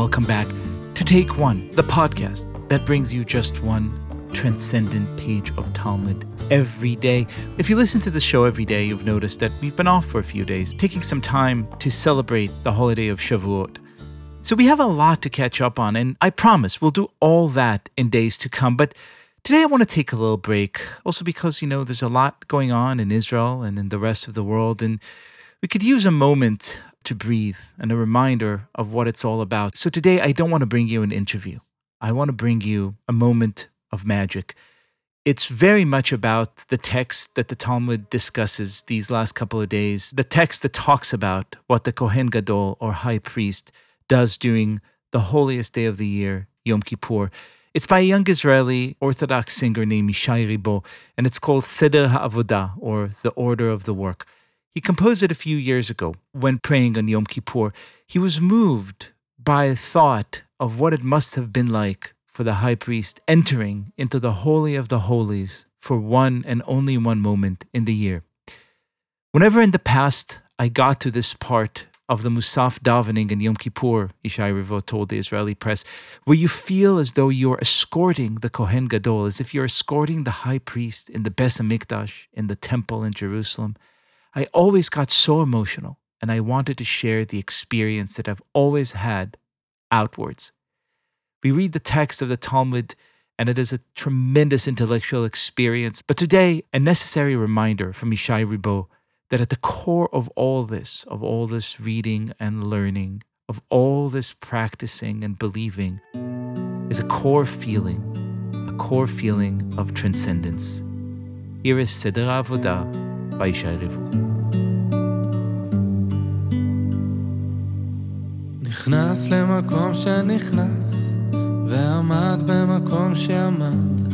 welcome back to Take One, the podcast that brings you just one transcendent page of Talmud every day. If you listen to the show every day, you've noticed that we've been off for a few days, taking some time to celebrate the holiday of Shavuot. So we have a lot to catch up on, and I promise we'll do all that in days to come. But today I want to take a little break, also because, you know, there's a lot going on in Israel and in the rest of the world, and we could use a moment to breathe and a reminder of what it's all about. So today I don't want to bring you an interview. I want to bring you a moment of magic. It's very much about the text that the Talmud discusses these last couple of days, the text that talks about what the Kohen Gadol or high priest does during the holiest day of the year, Yom Kippur. It's by a young Israeli Orthodox singer named Yishai Ribo, and it's called Seder HaAvodah, or the Order of the Work. He composed it a few years ago when praying on Yom Kippur. He was moved by a thought of what it must have been like for the high priest entering into the Holy of the Holies for one and only one moment in the year. Whenever in the past I got to this part of the Musaf davening in Yom Kippur, Yishai Ribo told the Israeli press, where you feel as though you're escorting the Kohen Gadol, as if you're escorting the high priest in the Beis Hamikdash, in the temple in Jerusalem. I always got so emotional, and I wanted to share the experience that I've always had outwards. We read the text of the Talmud, and it is a tremendous intellectual experience. But today, a necessary reminder from Yishai Ribo that at the core of all this, of all this reading and learning, of all this practicing and believing, is a core feeling, a core feeling of transcendence. Here is Seder Avodah Yishai Ribo. נכנס למקום שנכנס, ועמד במקום שעמד.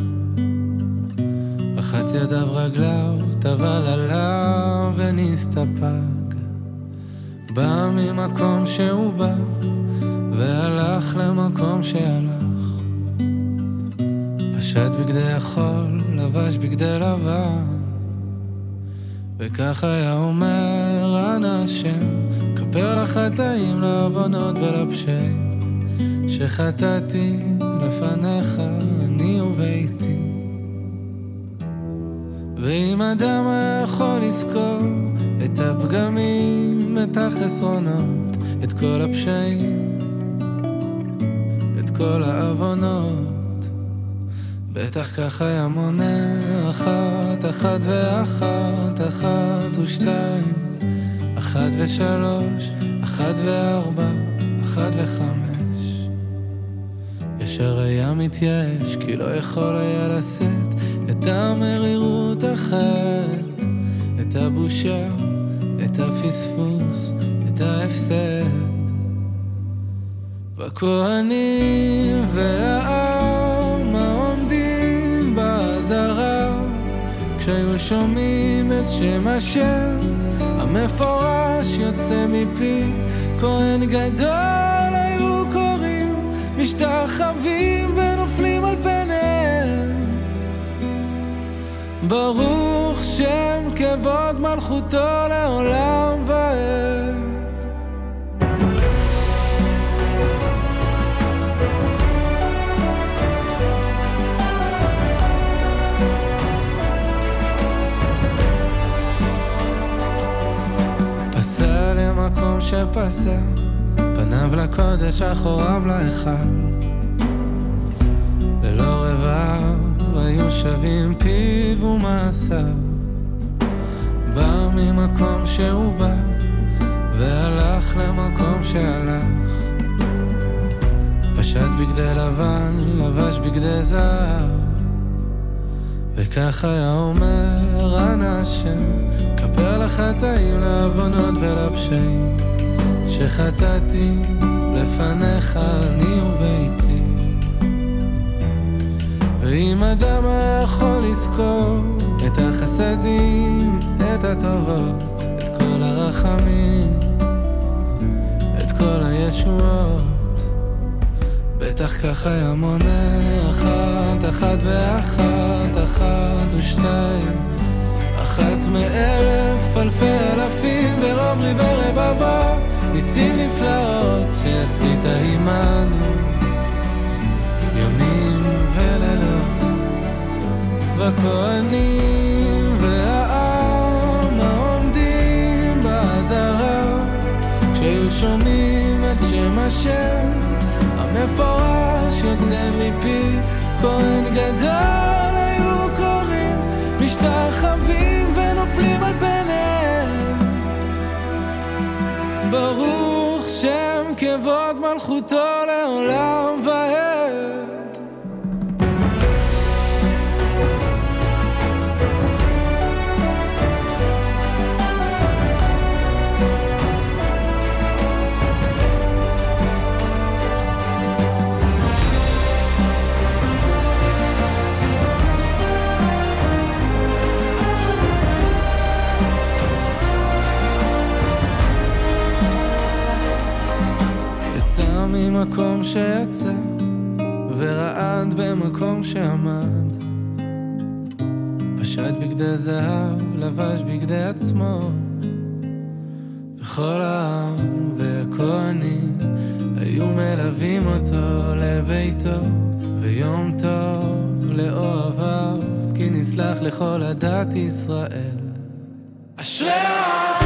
רחץ ידיו רגליו, טבל עליו ונסתפק. בא ממקום שהוא בא, והלך למקום שהלך. פשט בגדי החול, לבש בגדי לבן. וכך היה אומר, אנא השם, כפר לחטאים, לעוונות ולפשעים, שחטאתי לפניך, אני וביתי. ואם אדם היה יכול לזכור את הפגמים, את החסרונות, את כל הפשעים, את כל העוונות, בטח כך היה מונה אחת, אחת ואחת, אחת ושתיים, אחת ושלוש, אחת וארבע, אחת וחמש. ישר היה מתייאש, כי לא יכול היה לשאת את המרירות החטא, את הבושה, את הפספוס, את ההפסד. והכהנים והעם כשהיו שומעים את שם השם המפורש יוצא מפי, כהן גדול היו קוראים, משתחווים ונופלים על פניהם. ברוך שם כבוד מלכותו לעולם ועד. שפסע, פניו לקודש, אחוריו להיכל. ללא רבב היו שווים פיו ומעשיו. בא ממקום שהוא בא, והלך למקום שהלך. פשט בגדי לבן, לבש בגדי זהב. וכך היה אומר, אנא השם, כפר לחטאים, לעוונות ולפשעים, שחטאתי לפניך אני וביתי. ואם אדם היה יכול לזכור את החסדים, את הטובות, את כל הרחמים, את כל הישועות, בטח כך היה מונה אחת, אחת ואחת, אחת ושתיים, אחת אלפי אלפים ורומרי ורבבות. ניסים נפלאות שעשית עמנו ימים ולילות והכהנים והעם העומדים בעזרה כשהיו שומעים את שם השם המפורש יוצא מפי. כהן גדול היו קוראים משתחווים ונופלים על פניהם ברוך שם כבוד מלכותו לעולם ועד שיצא ורעד במקום שעמד. פשט בגדי זהב, לבש בגדי עצמו. וכל העם והכהנים היו מלווים אותו לביתו. ויום טוב לאוהביו כי נסלח לכל עדת ישראל. אשרי העם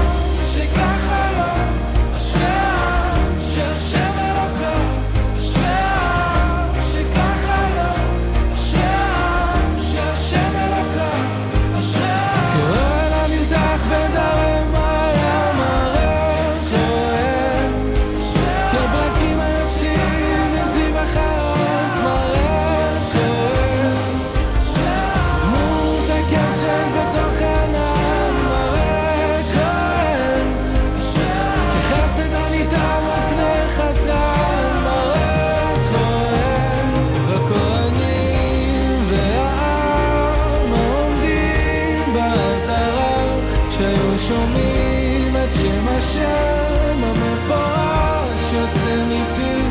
שומעים את שם השם המפורש יוצא מפי